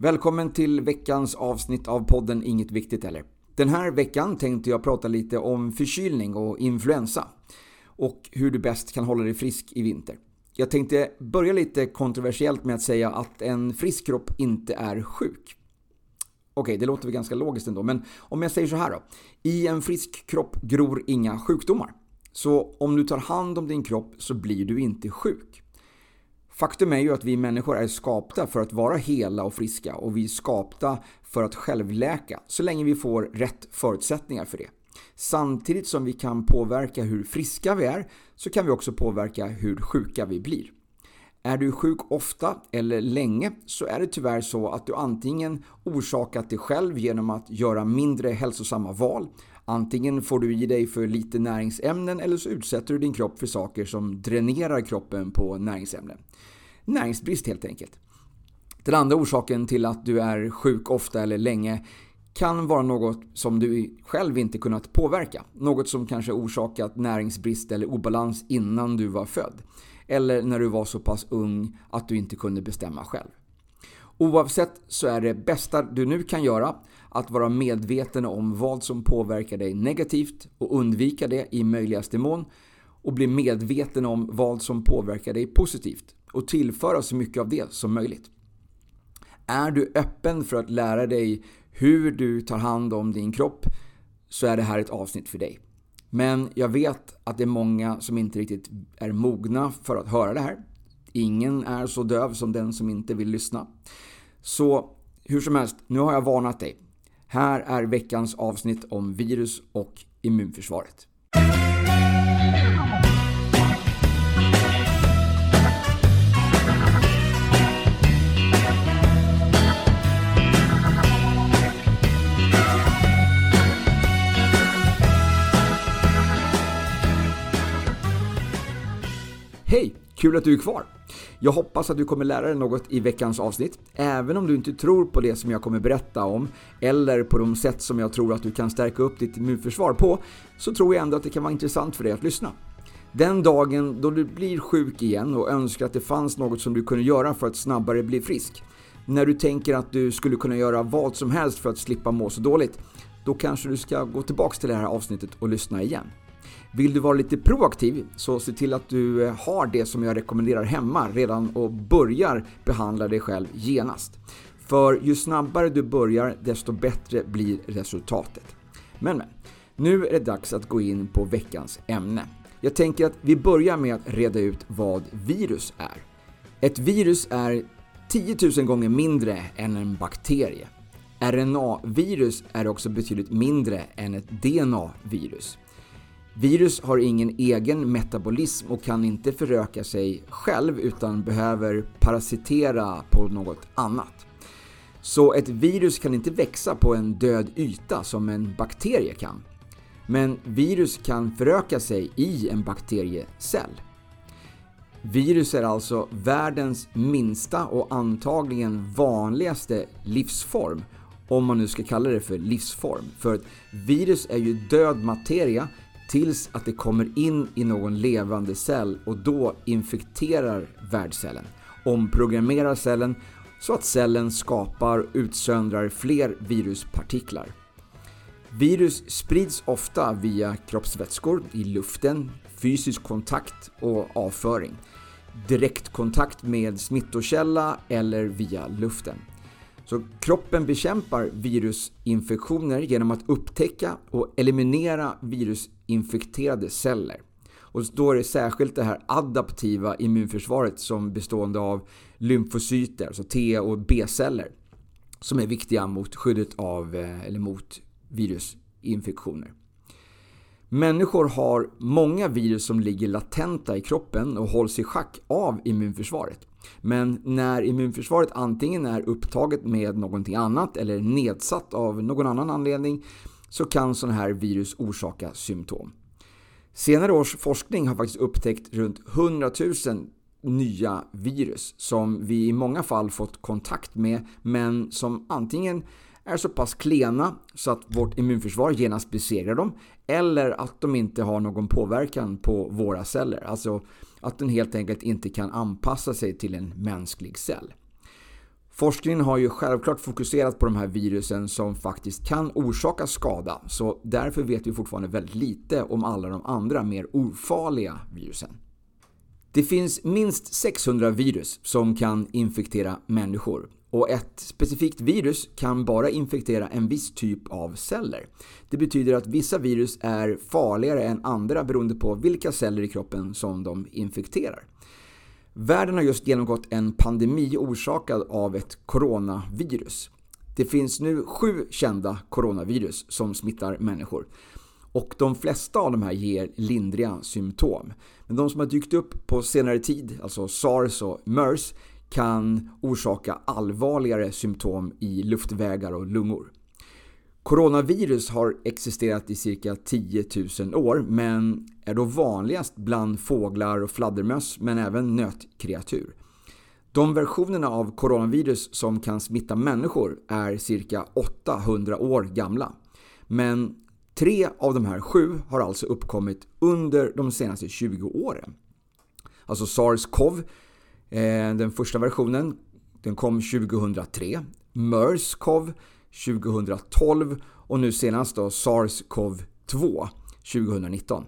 Välkommen till veckans avsnitt av podden Inget Viktigt Eller. Den här veckan tänkte jag prata lite om förkylning och influensa och hur du bäst kan hålla dig frisk i vinter. Jag tänkte börja lite kontroversiellt med att säga att en frisk kropp inte är sjuk. Okej, det låter väl ganska logiskt ändå, men om jag säger så här då. I en frisk kropp gror inga sjukdomar. Så om du tar hand om din kropp så blir du inte sjuk. Faktum är ju att vi människor är skapta för att vara hela och friska och vi är skapta för att självläka så länge vi får rätt förutsättningar för det. Samtidigt som vi kan påverka hur friska vi är så kan vi också påverka hur sjuka vi blir. Är du sjuk ofta eller länge så är det tyvärr så att du antingen orsakat det själv genom att göra mindre hälsosamma val. Antingen får du i dig för lite näringsämnen eller så utsätter du din kropp för saker som dränerar kroppen på näringsämnen. Näringsbrist helt enkelt. Den andra orsaken till att du är sjuk ofta eller länge kan vara något som du själv inte kunnat påverka. Något som kanske orsakat näringsbrist eller obalans innan du var född. Eller när du var så pass ung att du inte kunde bestämma själv. Oavsett så är det bästa du nu kan göra att vara medveten om vad som påverkar dig negativt och undvika det i möjligaste mån och bli medveten om vad som påverkar dig positivt och tillföra så mycket av det som möjligt. Är du öppen för att lära dig hur du tar hand om din kropp så är det här ett avsnitt för dig. Men jag vet att det är många som inte riktigt är mogna för att höra det här. Ingen är så döv som den som inte vill lyssna. Så hur som helst, nu har jag varnat dig. Här är veckans avsnitt om virus och immunförsvaret. Kul att du är kvar! Jag hoppas att du kommer lära dig något i veckans avsnitt. Även om du inte tror på det som jag kommer berätta om eller på de sätt som jag tror att du kan stärka upp ditt immunförsvar på så tror jag ändå att det kan vara intressant för dig att lyssna. Den dagen då du blir sjuk igen och önskar att det fanns något som du kunde göra för att snabbare bli frisk. När du tänker att du skulle kunna göra vad som helst för att slippa må så dåligt. Då kanske du ska gå tillbaks till det här avsnittet och lyssna igen. Vill du vara lite proaktiv så se till att du eh, har det som jag rekommenderar hemma redan och börjar behandla dig själv genast. För ju snabbare du börjar desto bättre blir resultatet. Men men, nu är det dags att gå in på veckans ämne. Jag tänker att vi börjar med att reda ut vad virus är. Ett virus är 10 000 gånger mindre än en bakterie. RNA-virus är också betydligt mindre än ett DNA-virus. Virus har ingen egen metabolism och kan inte föröka sig själv utan behöver parasitera på något annat. Så ett virus kan inte växa på en död yta som en bakterie kan. Men virus kan föröka sig i en bakteriecell. Virus är alltså världens minsta och antagligen vanligaste livsform, om man nu ska kalla det för livsform. För virus är ju död materia tills att det kommer in i någon levande cell och då infekterar värdcellen, omprogrammerar cellen så att cellen skapar och utsöndrar fler viruspartiklar. Virus sprids ofta via kroppsvätskor i luften, fysisk kontakt och avföring, direktkontakt med smittokälla eller via luften. Så kroppen bekämpar virusinfektioner genom att upptäcka och eliminera virusinfekterade celler. Och då är det särskilt det här adaptiva immunförsvaret som bestående av lymfocyter, alltså T och B-celler, som är viktiga mot skyddet av, eh, eller mot virusinfektioner. Människor har många virus som ligger latenta i kroppen och hålls i schack av immunförsvaret. Men när immunförsvaret antingen är upptaget med någonting annat eller nedsatt av någon annan anledning så kan sådana här virus orsaka symptom. Senare års forskning har faktiskt upptäckt runt 100 000 nya virus som vi i många fall fått kontakt med men som antingen är så pass klena så att vårt immunförsvar genast besegrar dem eller att de inte har någon påverkan på våra celler. Alltså att den helt enkelt inte kan anpassa sig till en mänsklig cell. Forskningen har ju självklart fokuserat på de här virusen som faktiskt kan orsaka skada, så därför vet vi fortfarande väldigt lite om alla de andra mer ofarliga virusen. Det finns minst 600 virus som kan infektera människor och ett specifikt virus kan bara infektera en viss typ av celler. Det betyder att vissa virus är farligare än andra beroende på vilka celler i kroppen som de infekterar. Världen har just genomgått en pandemi orsakad av ett coronavirus. Det finns nu sju kända coronavirus som smittar människor. Och de flesta av de här ger lindriga symptom. Men de som har dykt upp på senare tid, alltså SARS och MERS, kan orsaka allvarligare symptom i luftvägar och lungor. Coronavirus har existerat i cirka 10 000 år men är då vanligast bland fåglar och fladdermöss men även nötkreatur. De versionerna av coronavirus som kan smitta människor är cirka 800 år gamla. Men tre av de här sju har alltså uppkommit under de senaste 20 åren. Alltså SARS-CoV, eh, den första versionen, den kom 2003. MERS-CoV 2012 och nu senast då SARS-CoV-2 2019.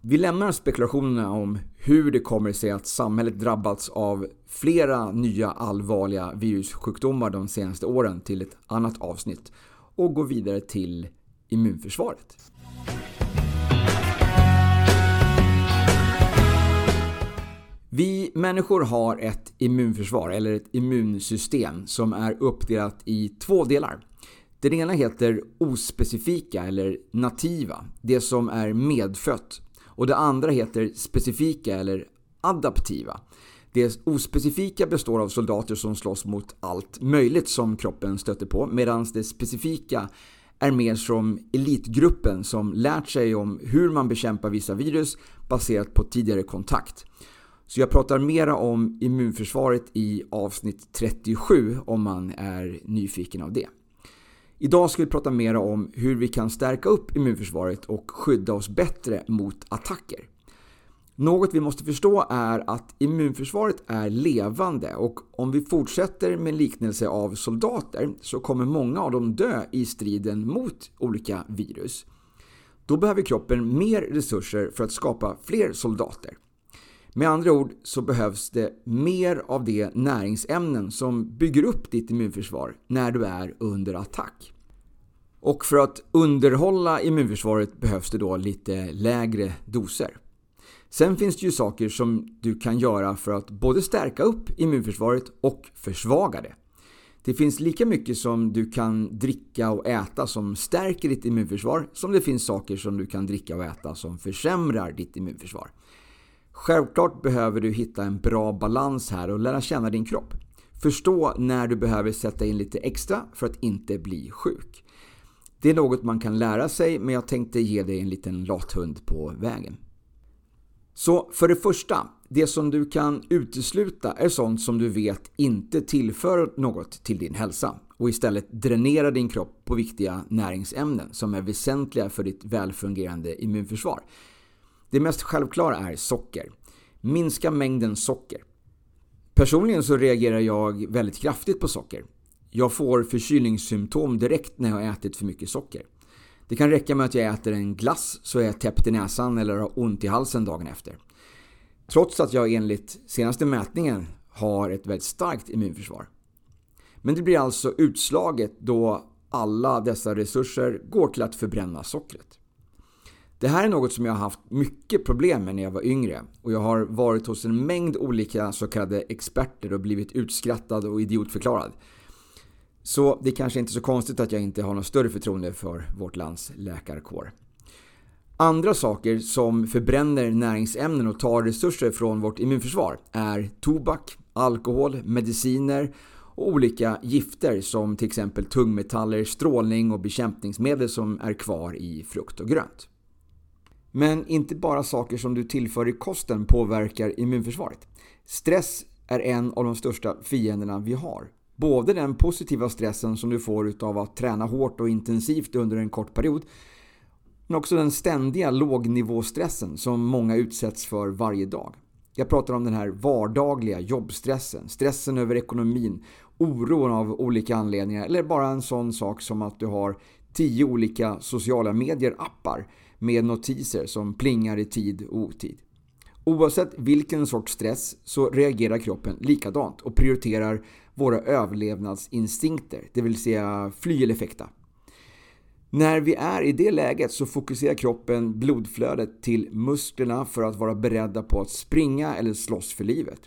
Vi lämnar spekulationerna om hur det kommer sig att samhället drabbats av flera nya allvarliga virussjukdomar de senaste åren till ett annat avsnitt och går vidare till immunförsvaret. Vi människor har ett immunförsvar, eller ett immunsystem, som är uppdelat i två delar. Den ena heter ospecifika eller nativa, det som är medfött. Och det andra heter specifika eller adaptiva. Det ospecifika består av soldater som slåss mot allt möjligt som kroppen stöter på medan det specifika är mer som elitgruppen som lärt sig om hur man bekämpar vissa virus baserat på tidigare kontakt. Så jag pratar mera om immunförsvaret i avsnitt 37 om man är nyfiken av det. Idag ska vi prata mera om hur vi kan stärka upp immunförsvaret och skydda oss bättre mot attacker. Något vi måste förstå är att immunförsvaret är levande och om vi fortsätter med liknelse av soldater så kommer många av dem dö i striden mot olika virus. Då behöver kroppen mer resurser för att skapa fler soldater. Med andra ord så behövs det mer av de näringsämnen som bygger upp ditt immunförsvar när du är under attack. Och för att underhålla immunförsvaret behövs det då lite lägre doser. Sen finns det ju saker som du kan göra för att både stärka upp immunförsvaret och försvaga det. Det finns lika mycket som du kan dricka och äta som stärker ditt immunförsvar som det finns saker som du kan dricka och äta som försämrar ditt immunförsvar. Självklart behöver du hitta en bra balans här och lära känna din kropp. Förstå när du behöver sätta in lite extra för att inte bli sjuk. Det är något man kan lära sig men jag tänkte ge dig en liten lathund på vägen. Så för det första, det som du kan utesluta är sånt som du vet inte tillför något till din hälsa och istället dränerar din kropp på viktiga näringsämnen som är väsentliga för ditt välfungerande immunförsvar. Det mest självklara är socker. Minska mängden socker. Personligen så reagerar jag väldigt kraftigt på socker. Jag får förkylningssymptom direkt när jag har ätit för mycket socker. Det kan räcka med att jag äter en glass så är jag täppt i näsan eller har ont i halsen dagen efter. Trots att jag enligt senaste mätningen har ett väldigt starkt immunförsvar. Men det blir alltså utslaget då alla dessa resurser går till att förbränna sockret. Det här är något som jag har haft mycket problem med när jag var yngre och jag har varit hos en mängd olika så kallade experter och blivit utskrattad och idiotförklarad. Så det är kanske inte så konstigt att jag inte har något större förtroende för vårt lands läkarkår. Andra saker som förbränner näringsämnen och tar resurser från vårt immunförsvar är tobak, alkohol, mediciner och olika gifter som till exempel tungmetaller, strålning och bekämpningsmedel som är kvar i frukt och grönt. Men inte bara saker som du tillför i kosten påverkar immunförsvaret. Stress är en av de största fienderna vi har. Både den positiva stressen som du får av att träna hårt och intensivt under en kort period men också den ständiga lågnivåstressen som många utsätts för varje dag. Jag pratar om den här vardagliga jobbstressen, stressen över ekonomin, oron av olika anledningar eller bara en sån sak som att du har tio olika sociala medier-appar med notiser som plingar i tid och otid. Oavsett vilken sorts stress så reagerar kroppen likadant och prioriterar våra överlevnadsinstinkter, det vill säga fly eller fäkta. När vi är i det läget så fokuserar kroppen blodflödet till musklerna för att vara beredda på att springa eller slåss för livet.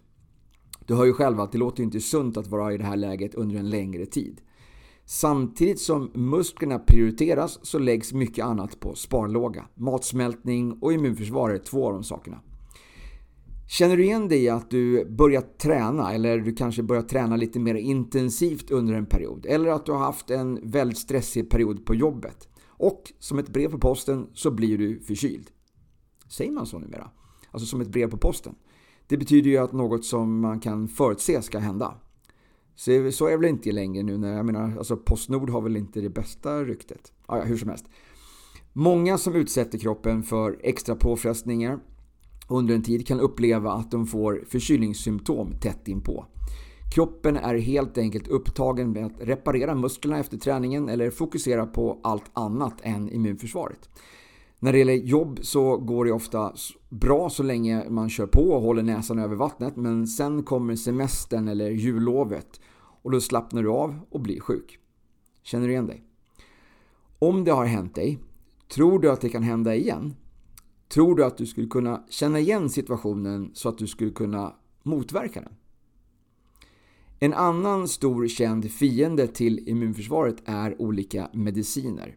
Du hör ju själv att det låter inte sunt att vara i det här läget under en längre tid. Samtidigt som musklerna prioriteras så läggs mycket annat på sparlåga. Matsmältning och immunförsvar är två av de sakerna. Känner du igen dig i att du börjat träna eller du kanske börjat träna lite mer intensivt under en period? Eller att du har haft en väldigt stressig period på jobbet? Och som ett brev på posten så blir du förkyld. Säger man så numera? Alltså som ett brev på posten. Det betyder ju att något som man kan förutse ska hända. Så, så är det väl inte längre nu när, jag menar, alltså Postnord har väl inte det bästa ryktet. Ah, ja, hur som helst. Många som utsätter kroppen för extra påfrestningar under en tid kan uppleva att de får förkylningssymptom tätt inpå. Kroppen är helt enkelt upptagen med att reparera musklerna efter träningen eller fokusera på allt annat än immunförsvaret. När det gäller jobb så går det ofta bra så länge man kör på och håller näsan över vattnet men sen kommer semestern eller jullovet och då slappnar du av och blir sjuk. Känner du igen dig? Om det har hänt dig, tror du att det kan hända igen? Tror du att du skulle kunna känna igen situationen så att du skulle kunna motverka den? En annan stor känd fiende till immunförsvaret är olika mediciner.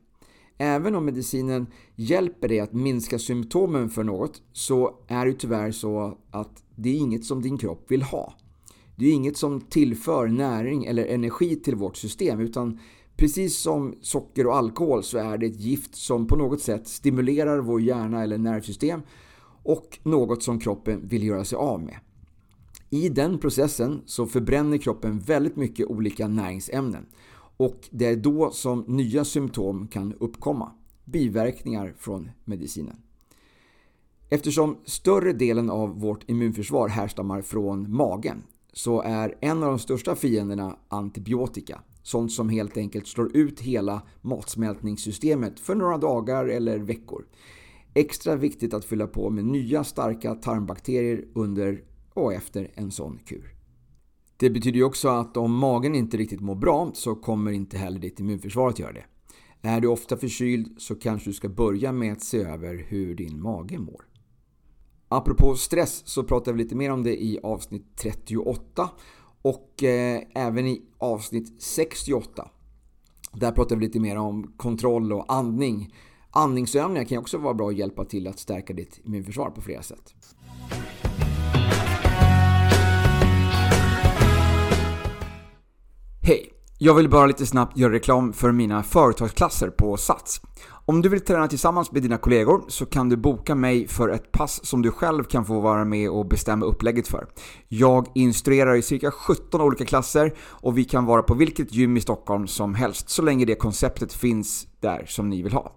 Även om medicinen hjälper dig att minska symptomen för något så är det tyvärr så att det är inget som din kropp vill ha. Det är inget som tillför näring eller energi till vårt system utan Precis som socker och alkohol så är det ett gift som på något sätt stimulerar vår hjärna eller nervsystem och något som kroppen vill göra sig av med. I den processen så förbränner kroppen väldigt mycket olika näringsämnen och det är då som nya symptom kan uppkomma. Biverkningar från medicinen. Eftersom större delen av vårt immunförsvar härstammar från magen så är en av de största fienderna antibiotika Sånt som helt enkelt slår ut hela matsmältningssystemet för några dagar eller veckor. Extra viktigt att fylla på med nya starka tarmbakterier under och efter en sån kur. Det betyder ju också att om magen inte riktigt mår bra så kommer inte heller ditt immunförsvar att göra det. Är du ofta förkyld så kanske du ska börja med att se över hur din mage mår. Apropå stress så pratar vi lite mer om det i avsnitt 38 och eh, även i avsnitt 68. Där pratar vi lite mer om kontroll och andning. Andningsövningar kan också vara bra att hjälpa till att stärka ditt immunförsvar på flera sätt. Hej! Jag vill bara lite snabbt göra reklam för mina företagsklasser på Sats. Om du vill träna tillsammans med dina kollegor så kan du boka mig för ett pass som du själv kan få vara med och bestämma upplägget för. Jag instruerar i cirka 17 olika klasser och vi kan vara på vilket gym i Stockholm som helst så länge det konceptet finns där som ni vill ha.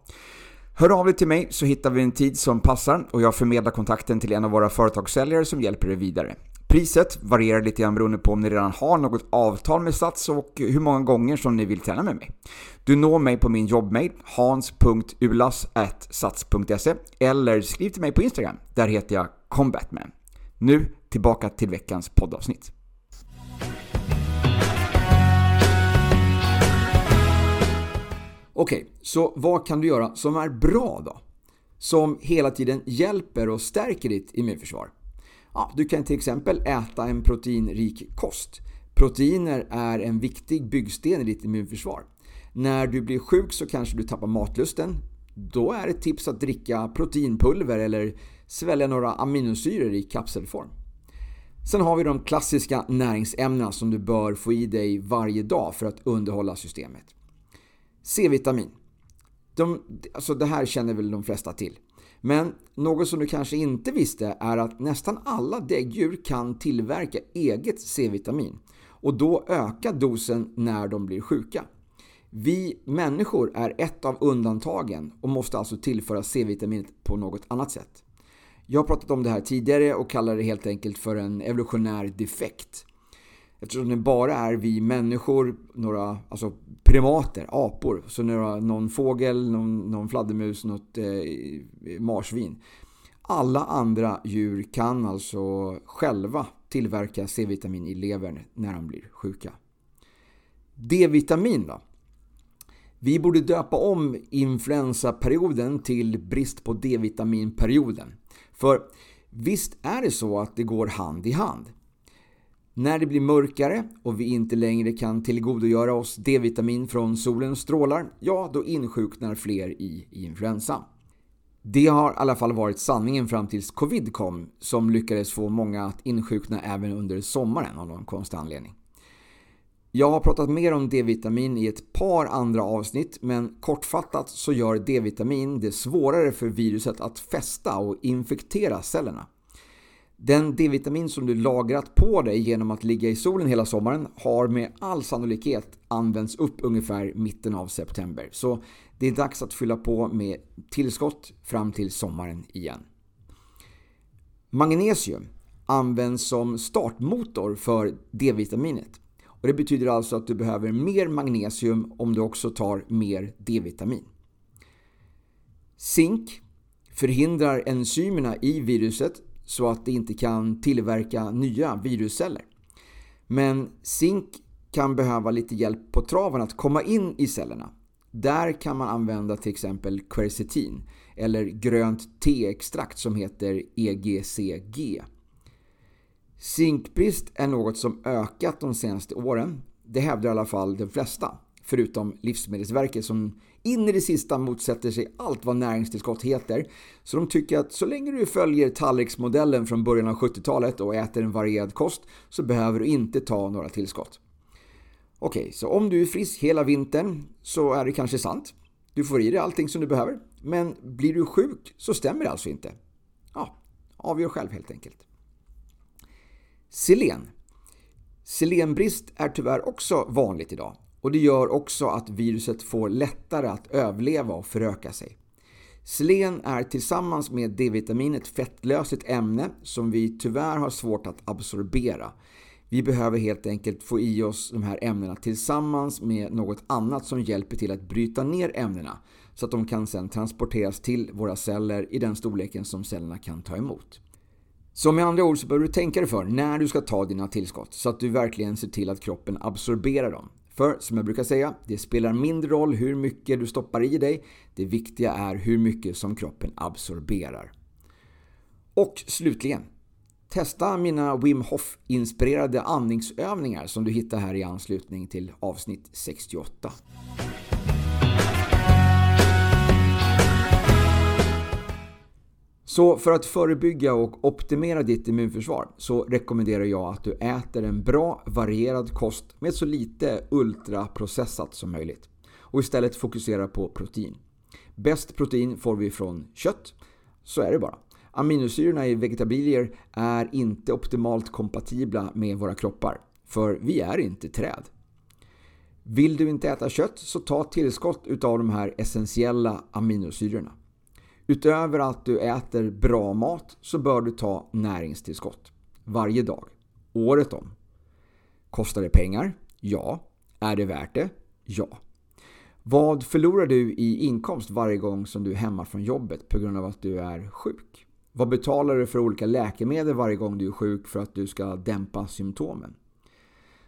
Hör av dig till mig så hittar vi en tid som passar och jag förmedlar kontakten till en av våra företagssäljare som hjälper dig vidare. Priset varierar lite grann beroende på om ni redan har något avtal med Sats och hur många gånger som ni vill träna med mig. Du når mig på min jobbmail hans.ulas.sats.se eller skriv till mig på Instagram. Där heter jag combatman. Nu tillbaka till veckans poddavsnitt. Okej, okay, så vad kan du göra som är bra då? Som hela tiden hjälper och stärker ditt immunförsvar? Ja, du kan till exempel äta en proteinrik kost. Proteiner är en viktig byggsten i ditt immunförsvar. När du blir sjuk så kanske du tappar matlusten. Då är ett tips att dricka proteinpulver eller svälja några aminosyror i kapselform. Sen har vi de klassiska näringsämnena som du bör få i dig varje dag för att underhålla systemet. C-vitamin. De, alltså det här känner väl de flesta till. Men något som du kanske inte visste är att nästan alla däggdjur kan tillverka eget C-vitamin och då öka dosen när de blir sjuka. Vi människor är ett av undantagen och måste alltså tillföra C-vitaminet på något annat sätt. Jag har pratat om det här tidigare och kallar det helt enkelt för en evolutionär defekt. Eftersom det bara är vi människor, några alltså primater, apor, så några, någon fågel, någon, någon fladdermus, något eh, marsvin. Alla andra djur kan alltså själva tillverka C-vitamin i levern när de blir sjuka. D-vitamin då? Vi borde döpa om influensaperioden till brist på D-vitaminperioden. För visst är det så att det går hand i hand. När det blir mörkare och vi inte längre kan tillgodogöra oss D-vitamin från solens strålar, ja då insjuknar fler i influensa. Det har i alla fall varit sanningen fram tills covid kom som lyckades få många att insjukna även under sommaren av någon konstig anledning. Jag har pratat mer om D-vitamin i ett par andra avsnitt men kortfattat så gör D-vitamin det svårare för viruset att fästa och infektera cellerna. Den D-vitamin som du lagrat på dig genom att ligga i solen hela sommaren har med all sannolikhet använts upp ungefär mitten av september. Så det är dags att fylla på med tillskott fram till sommaren igen. Magnesium används som startmotor för D-vitaminet. Och Det betyder alltså att du behöver mer magnesium om du också tar mer D-vitamin. Zink förhindrar enzymerna i viruset så att det inte kan tillverka nya virusceller. Men zink kan behöva lite hjälp på traven att komma in i cellerna. Där kan man använda till exempel quercetin eller grönt teextrakt som heter EGCG. Zinkbrist är något som ökat de senaste åren. Det hävdar i alla fall de flesta, förutom Livsmedelsverket som in i det sista motsätter sig allt vad näringstillskott heter. Så de tycker att så länge du följer tallriksmodellen från början av 70-talet och äter en varierad kost så behöver du inte ta några tillskott. Okej, okay, så om du är frisk hela vintern så är det kanske sant. Du får i dig allting som du behöver. Men blir du sjuk så stämmer det alltså inte. Ja, avgör själv helt enkelt. Selen. Selenbrist är tyvärr också vanligt idag och det gör också att viruset får lättare att överleva och föröka sig. Selen är tillsammans med D-vitamin ett fettlösligt ämne som vi tyvärr har svårt att absorbera. Vi behöver helt enkelt få i oss de här ämnena tillsammans med något annat som hjälper till att bryta ner ämnena så att de kan sedan transporteras till våra celler i den storleken som cellerna kan ta emot. Så med andra ord så behöver du tänka dig för när du ska ta dina tillskott så att du verkligen ser till att kroppen absorberar dem. För som jag brukar säga, det spelar mindre roll hur mycket du stoppar i dig. Det viktiga är hur mycket som kroppen absorberar. Och slutligen, testa mina Wim Hof-inspirerade andningsövningar som du hittar här i anslutning till avsnitt 68. Så för att förebygga och optimera ditt immunförsvar så rekommenderar jag att du äter en bra varierad kost med så lite ultraprocessat som möjligt och istället fokusera på protein. Bäst protein får vi från kött, så är det bara. Aminosyrorna i vegetabilier är inte optimalt kompatibla med våra kroppar, för vi är inte träd. Vill du inte äta kött så ta tillskott utav de här essentiella aminosyrorna. Utöver att du äter bra mat så bör du ta näringstillskott. Varje dag. Året om. Kostar det pengar? Ja. Är det värt det? Ja. Vad förlorar du i inkomst varje gång som du är hemma från jobbet på grund av att du är sjuk? Vad betalar du för olika läkemedel varje gång du är sjuk för att du ska dämpa symptomen?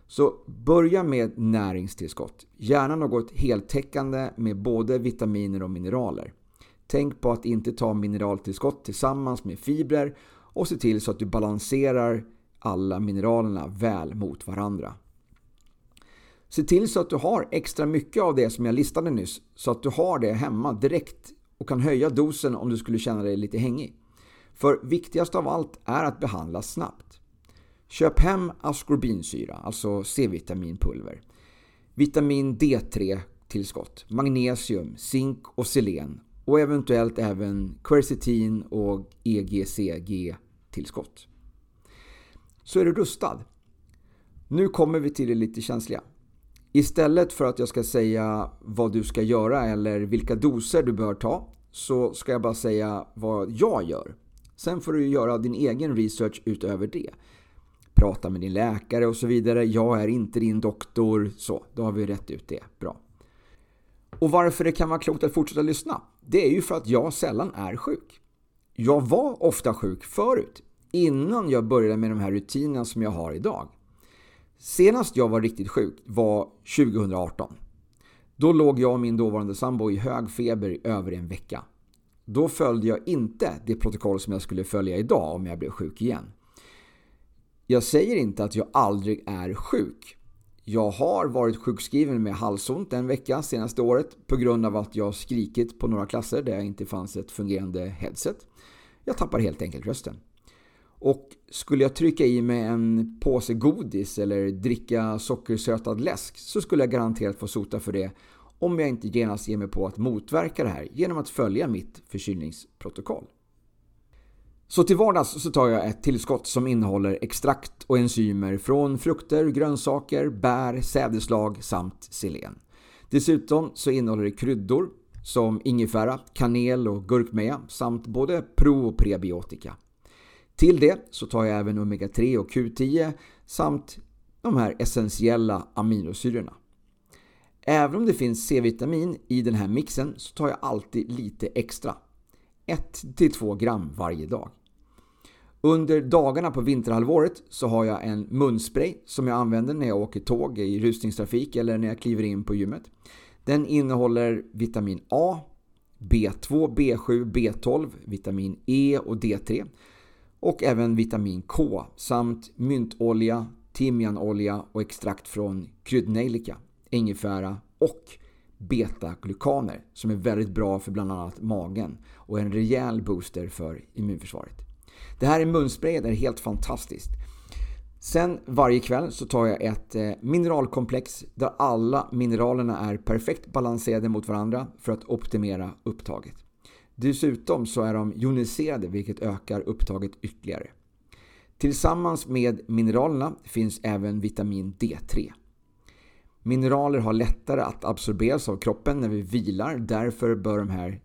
Så börja med näringstillskott. Gärna något heltäckande med både vitaminer och mineraler. Tänk på att inte ta mineraltillskott tillsammans med fibrer och se till så att du balanserar alla mineralerna väl mot varandra. Se till så att du har extra mycket av det som jag listade nyss så att du har det hemma direkt och kan höja dosen om du skulle känna dig lite hängig. För viktigast av allt är att behandla snabbt. Köp hem askorbinsyra, alltså C-vitaminpulver, vitamin D3 tillskott, magnesium, zink och selen och eventuellt även quercetin och EGCG-tillskott. Så är du rustad. Nu kommer vi till det lite känsliga. Istället för att jag ska säga vad du ska göra eller vilka doser du bör ta så ska jag bara säga vad jag gör. Sen får du göra din egen research utöver det. Prata med din läkare och så vidare. Jag är inte din doktor. Så, då har vi rätt ut det. Bra. Och varför det kan vara klokt att fortsätta lyssna? Det är ju för att jag sällan är sjuk. Jag var ofta sjuk förut, innan jag började med de här rutinerna som jag har idag. Senast jag var riktigt sjuk var 2018. Då låg jag och min dåvarande sambo i hög feber i över en vecka. Då följde jag inte det protokoll som jag skulle följa idag om jag blev sjuk igen. Jag säger inte att jag aldrig är sjuk. Jag har varit sjukskriven med halsont en vecka senaste året på grund av att jag skrikit på några klasser där det inte fanns ett fungerande headset. Jag tappar helt enkelt rösten. Och skulle jag trycka i mig en påse godis eller dricka sockersötad läsk så skulle jag garanterat få sota för det om jag inte genast ger mig på att motverka det här genom att följa mitt förkylningsprotokoll. Så till vardags så tar jag ett tillskott som innehåller extrakt och enzymer från frukter, grönsaker, bär, sädeslag samt selen. Dessutom så innehåller det kryddor som ingefära, kanel och gurkmeja samt både pro och prebiotika. Till det så tar jag även omega-3 och Q10 samt de här essentiella aminosyrorna. Även om det finns C-vitamin i den här mixen så tar jag alltid lite extra. 1-2 gram varje dag. Under dagarna på vinterhalvåret så har jag en munspray som jag använder när jag åker tåg i rusningstrafik eller när jag kliver in på gymmet. Den innehåller vitamin A, B2, B7, B12, vitamin E och D3 och även vitamin K samt myntolja, timjanolja och extrakt från kryddnejlika, ingefära och betaglukaner som är väldigt bra för bland annat magen och en rejäl booster för immunförsvaret. Det här är munsprayet är helt fantastiskt. Sen varje kväll så tar jag ett eh, mineralkomplex där alla mineralerna är perfekt balanserade mot varandra för att optimera upptaget. Dessutom så är de joniserade vilket ökar upptaget ytterligare. Tillsammans med mineralerna finns även vitamin D3. Mineraler har lättare att absorberas av kroppen när vi vilar. Därför bör de här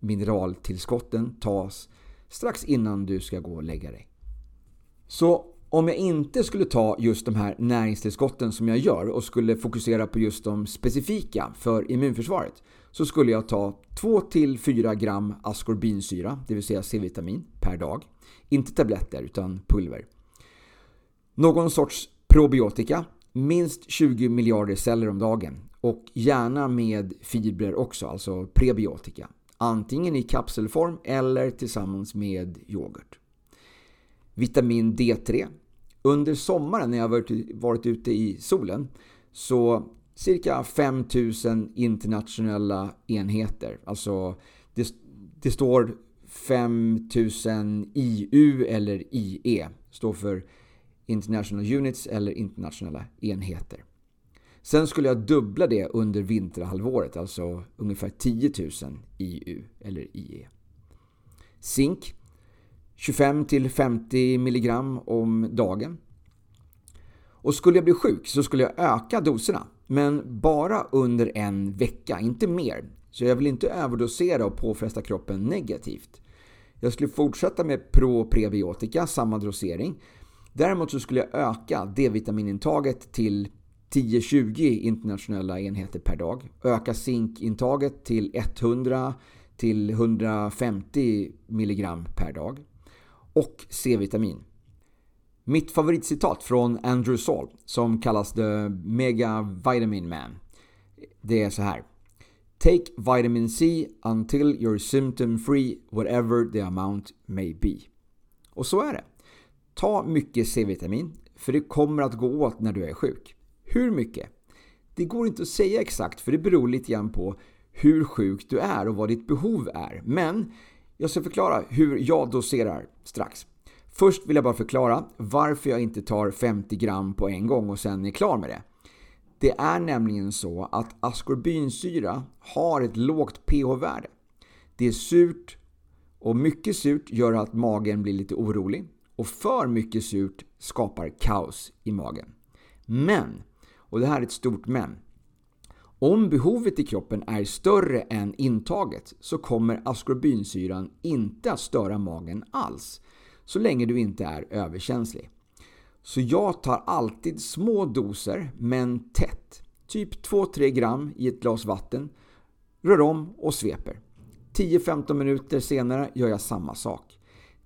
mineraltillskotten tas strax innan du ska gå och lägga dig. Så om jag inte skulle ta just de här näringstillskotten som jag gör och skulle fokusera på just de specifika för immunförsvaret så skulle jag ta 2-4 gram askorbinsyra, det vill säga C-vitamin, per dag. Inte tabletter utan pulver. Någon sorts probiotika, minst 20 miljarder celler om dagen och gärna med fibrer också, alltså prebiotika. Antingen i kapselform eller tillsammans med yoghurt. Vitamin D3. Under sommaren när jag varit, varit ute i solen så cirka 5000 internationella enheter. Alltså det, det står 5000 IU eller IE. Står för International Units eller internationella enheter. Sen skulle jag dubbla det under vinterhalvåret, alltså ungefär 10 000 IU eller IE. Zink 25-50 mg om dagen. Och skulle jag bli sjuk så skulle jag öka doserna, men bara under en vecka, inte mer. Så jag vill inte överdosera och påfresta kroppen negativt. Jag skulle fortsätta med pro och prebiotika, samma dosering. Däremot så skulle jag öka D-vitaminintaget till 10-20 internationella enheter per dag. Öka zinkintaget till 100 till 150 mg per dag. Och C-vitamin. Mitt favoritcitat från Andrew Saul, som kallas The Mega Vitamin Man. Det är så här. Take vitamin C until you're symptom free whatever the amount may be. Och så är det. Ta mycket C-vitamin, för det kommer att gå åt när du är sjuk. Hur mycket? Det går inte att säga exakt för det beror lite grann på hur sjuk du är och vad ditt behov är. Men jag ska förklara hur jag doserar strax. Först vill jag bara förklara varför jag inte tar 50 gram på en gång och sen är klar med det. Det är nämligen så att askorbinsyra har ett lågt pH-värde. Det är surt och mycket surt gör att magen blir lite orolig och för mycket surt skapar kaos i magen. Men och det här är ett stort men. Om behovet i kroppen är större än intaget så kommer askorbinsyran inte att störa magen alls, så länge du inte är överkänslig. Så jag tar alltid små doser, men tätt. Typ 2-3 gram i ett glas vatten, rör om och sveper. 10-15 minuter senare gör jag samma sak.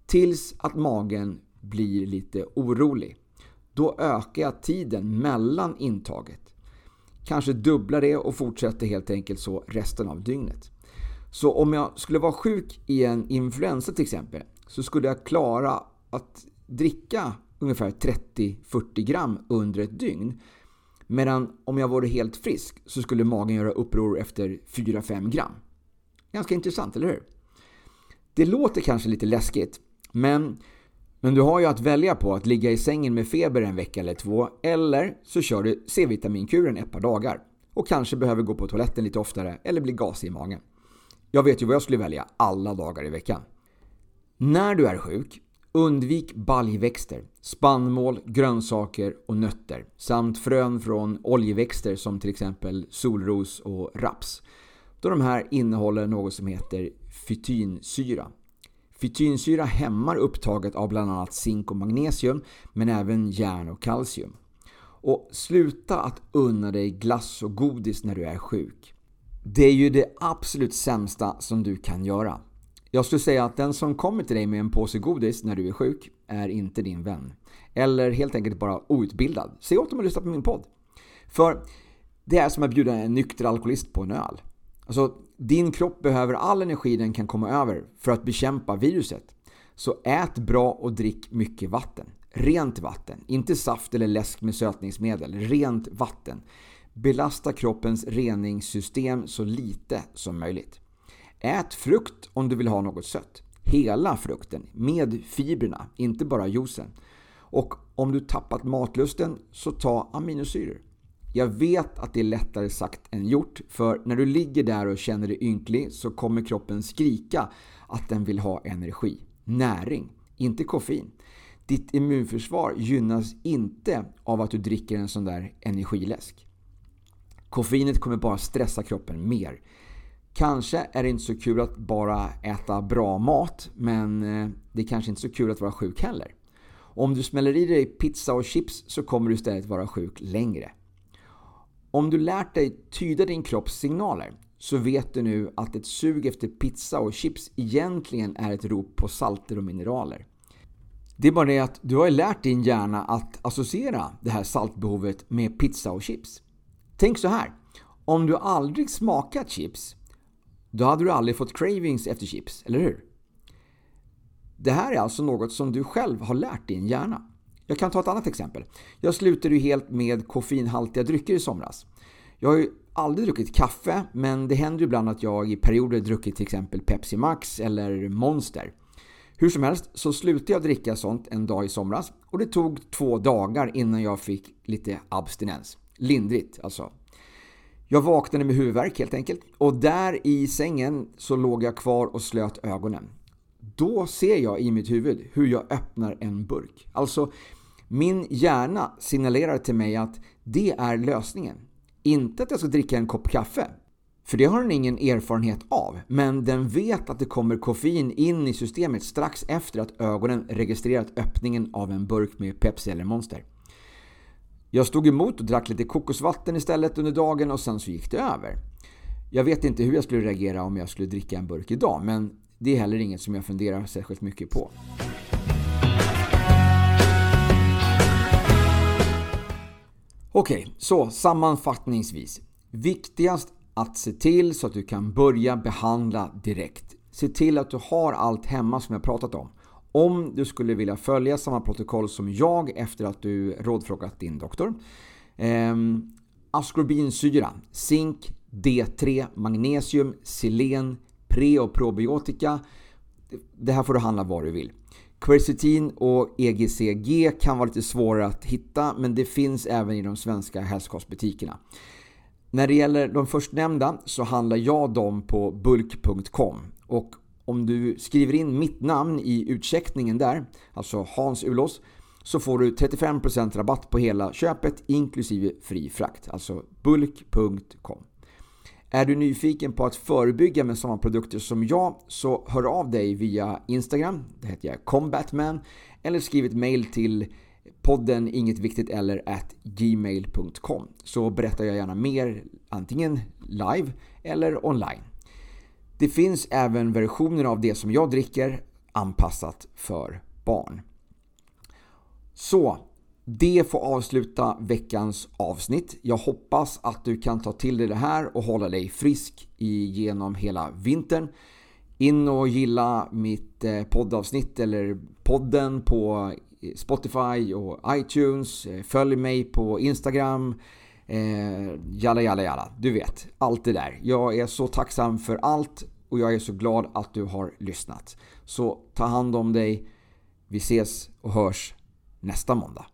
Tills att magen blir lite orolig. Då ökar jag tiden mellan intaget. Kanske dubblar det och fortsätter helt enkelt så resten av dygnet. Så om jag skulle vara sjuk i en influensa till exempel så skulle jag klara att dricka ungefär 30-40 gram under ett dygn. Medan om jag vore helt frisk så skulle magen göra uppror efter 4-5 gram. Ganska intressant, eller hur? Det låter kanske lite läskigt, men, men du har ju att välja på att ligga i sängen med feber en vecka eller två, eller så kör du C-vitaminkuren ett par dagar och kanske behöver gå på toaletten lite oftare eller bli gasig i magen. Jag vet ju vad jag skulle välja alla dagar i veckan. När du är sjuk, undvik baljväxter, spannmål, grönsaker och nötter samt frön från oljeväxter som till exempel solros och raps då de här innehåller något som heter fytinsyra. Fytinsyra hämmar upptaget av bland annat zink och magnesium, men även järn och kalcium. Och sluta att unna dig glass och godis när du är sjuk. Det är ju det absolut sämsta som du kan göra. Jag skulle säga att den som kommer till dig med en påse godis när du är sjuk är inte din vän. Eller helt enkelt bara outbildad. Säg åt dem att lyssna på min podd. För det är som att bjuda en nykter alkoholist på en öl. Alltså, din kropp behöver all energi den kan komma över för att bekämpa viruset. Så ät bra och drick mycket vatten. Rent vatten, inte saft eller läsk med sötningsmedel. Rent vatten. Belasta kroppens reningssystem så lite som möjligt. Ät frukt om du vill ha något sött. Hela frukten med fibrerna, inte bara juicen. Och om du tappat matlusten så ta aminosyror. Jag vet att det är lättare sagt än gjort, för när du ligger där och känner dig ynklig så kommer kroppen skrika att den vill ha energi. Näring, inte koffein. Ditt immunförsvar gynnas inte av att du dricker en sån där energiläsk. Koffeinet kommer bara stressa kroppen mer. Kanske är det inte så kul att bara äta bra mat, men eh, det är kanske inte så kul att vara sjuk heller. Om du smäller i dig pizza och chips så kommer du istället vara sjuk längre. Om du lärt dig tyda din kropps signaler så vet du nu att ett sug efter pizza och chips egentligen är ett rop på salter och mineraler. Det är bara det att du har lärt din hjärna att associera det här saltbehovet med pizza och chips. Tänk så här. Om du aldrig smakat chips, då hade du aldrig fått cravings efter chips, eller hur? Det här är alltså något som du själv har lärt din hjärna. Jag kan ta ett annat exempel. Jag slutade ju helt med koffeinhaltiga drycker i somras. Jag har ju aldrig druckit kaffe, men det händer ju ibland att jag i perioder druckit till exempel Pepsi Max eller Monster. Hur som helst så slutade jag dricka sånt en dag i somras och det tog två dagar innan jag fick lite abstinens. Lindrigt alltså. Jag vaknade med huvudvärk helt enkelt och där i sängen så låg jag kvar och slöt ögonen. Då ser jag i mitt huvud hur jag öppnar en burk. Alltså min hjärna signalerar till mig att det är lösningen. Inte att jag ska dricka en kopp kaffe. För det har den ingen erfarenhet av. Men den vet att det kommer koffein in i systemet strax efter att ögonen registrerat öppningen av en burk med Pepsi eller Monster. Jag stod emot och drack lite kokosvatten istället under dagen och sen så gick det över. Jag vet inte hur jag skulle reagera om jag skulle dricka en burk idag, men det är heller inget som jag funderar särskilt mycket på. Okej, okay, så sammanfattningsvis. Viktigast att se till så att du kan börja behandla direkt. Se till att du har allt hemma som jag pratat om. Om du skulle vilja följa samma protokoll som jag efter att du rådfrågat din doktor. Eh, askorbinsyra, zink, D3, magnesium, selen, pre och probiotika. Det här får du handla var du vill. Quercetin och EGCG kan vara lite svårare att hitta men det finns även i de svenska hälsokostbutikerna. När det gäller de förstnämnda så handlar jag dem på bulk.com och om du skriver in mitt namn i utcheckningen där, alltså Hans Ulos, så får du 35% rabatt på hela köpet inklusive fri frakt, alltså bulk.com. Är du nyfiken på att förebygga med samma produkter som jag så hör av dig via Instagram, det heter jag Combatman, eller skriv ett mail till podden ingetviktigt eller at gmail.com så berättar jag gärna mer antingen live eller online. Det finns även versioner av det som jag dricker anpassat för barn. Så, det får avsluta veckans avsnitt. Jag hoppas att du kan ta till dig det här och hålla dig frisk genom hela vintern. In och gilla mitt eh, poddavsnitt eller podden på eh, Spotify och iTunes. Eh, följ mig på Instagram. Eh, jalla jalla jalla, du vet. Allt det där. Jag är så tacksam för allt och jag är så glad att du har lyssnat. Så ta hand om dig. Vi ses och hörs nästa måndag.